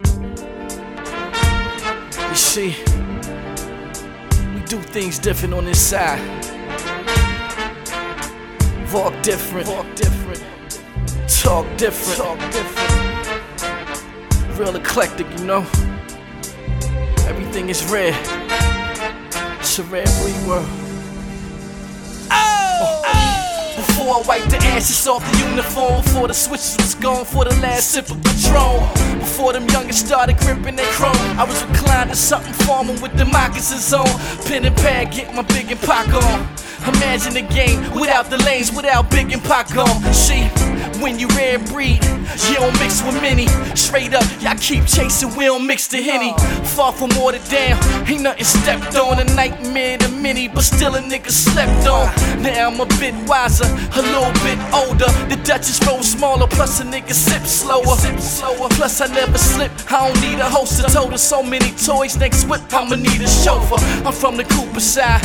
You see, we do things different on this side. Walk different, walk different, talk different, talk different. Real eclectic, you know. Everything is rare. It's a rare breed world. Before I wipe the ashes off the uniform, before the switches was gone for the last sip of Patron. Before them youngers started gripping their chrome, I was reclined to something formal with the moccasins on. Pen and pad, get my big and pack on. Imagine the game without the lanes, without big and pack on. When you rare breed, you don't mix with many. Straight up, y'all keep chasing, we don't mix the henny. Far from watered down, ain't nothing stepped on. A nightmare to many, but still a nigga slept on. Now I'm a bit wiser, a little bit older. The Duchess roll smaller, plus a nigga sip slower. Plus I never slip, I don't need a host. to told her so many toys, next whip I'ma need a chauffeur. I'm from the Cooper side,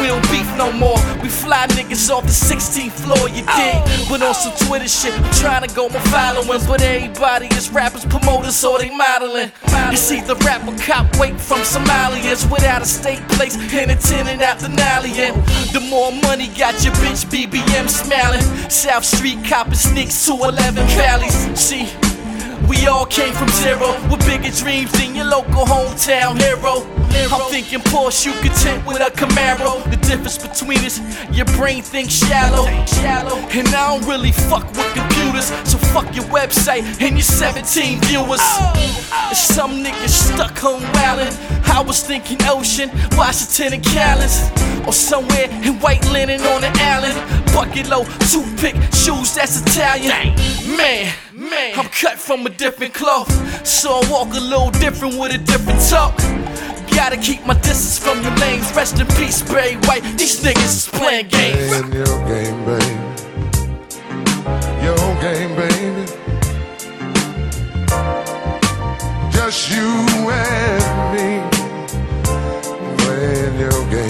we don't beef no more. We fly niggas off the 16th floor, you dig? Oh. But on some Twitter shit, I'm trying to go my following. But everybody is rappers, promoters, or they modeling. You see the rapper cop wait from Somalians without a state place and a tenant out the Nalian. The more money got your bitch BBM smiling. South Street copping sneaks to 11 valleys. See, we all came from zero with bigger dreams than your local hometown hero. I'm thinking Porsche, you content with a Camaro. The difference between us, your brain thinks shallow, shallow. And I don't really fuck with computers, so fuck your website and your 17 viewers. Some niggas stuck home wildin'. I was thinking ocean, Washington and Callis, or somewhere in white linen on an island. Bucket low, toothpick, shoes that's Italian. Man, I'm cut from a different cloth, so I walk a little different with a different talk. Gotta keep my distance from your lanes. Rest in peace, Bray White. These niggas is playing games. Playing your game, baby. Your game, baby. Just you and me. Playing your game.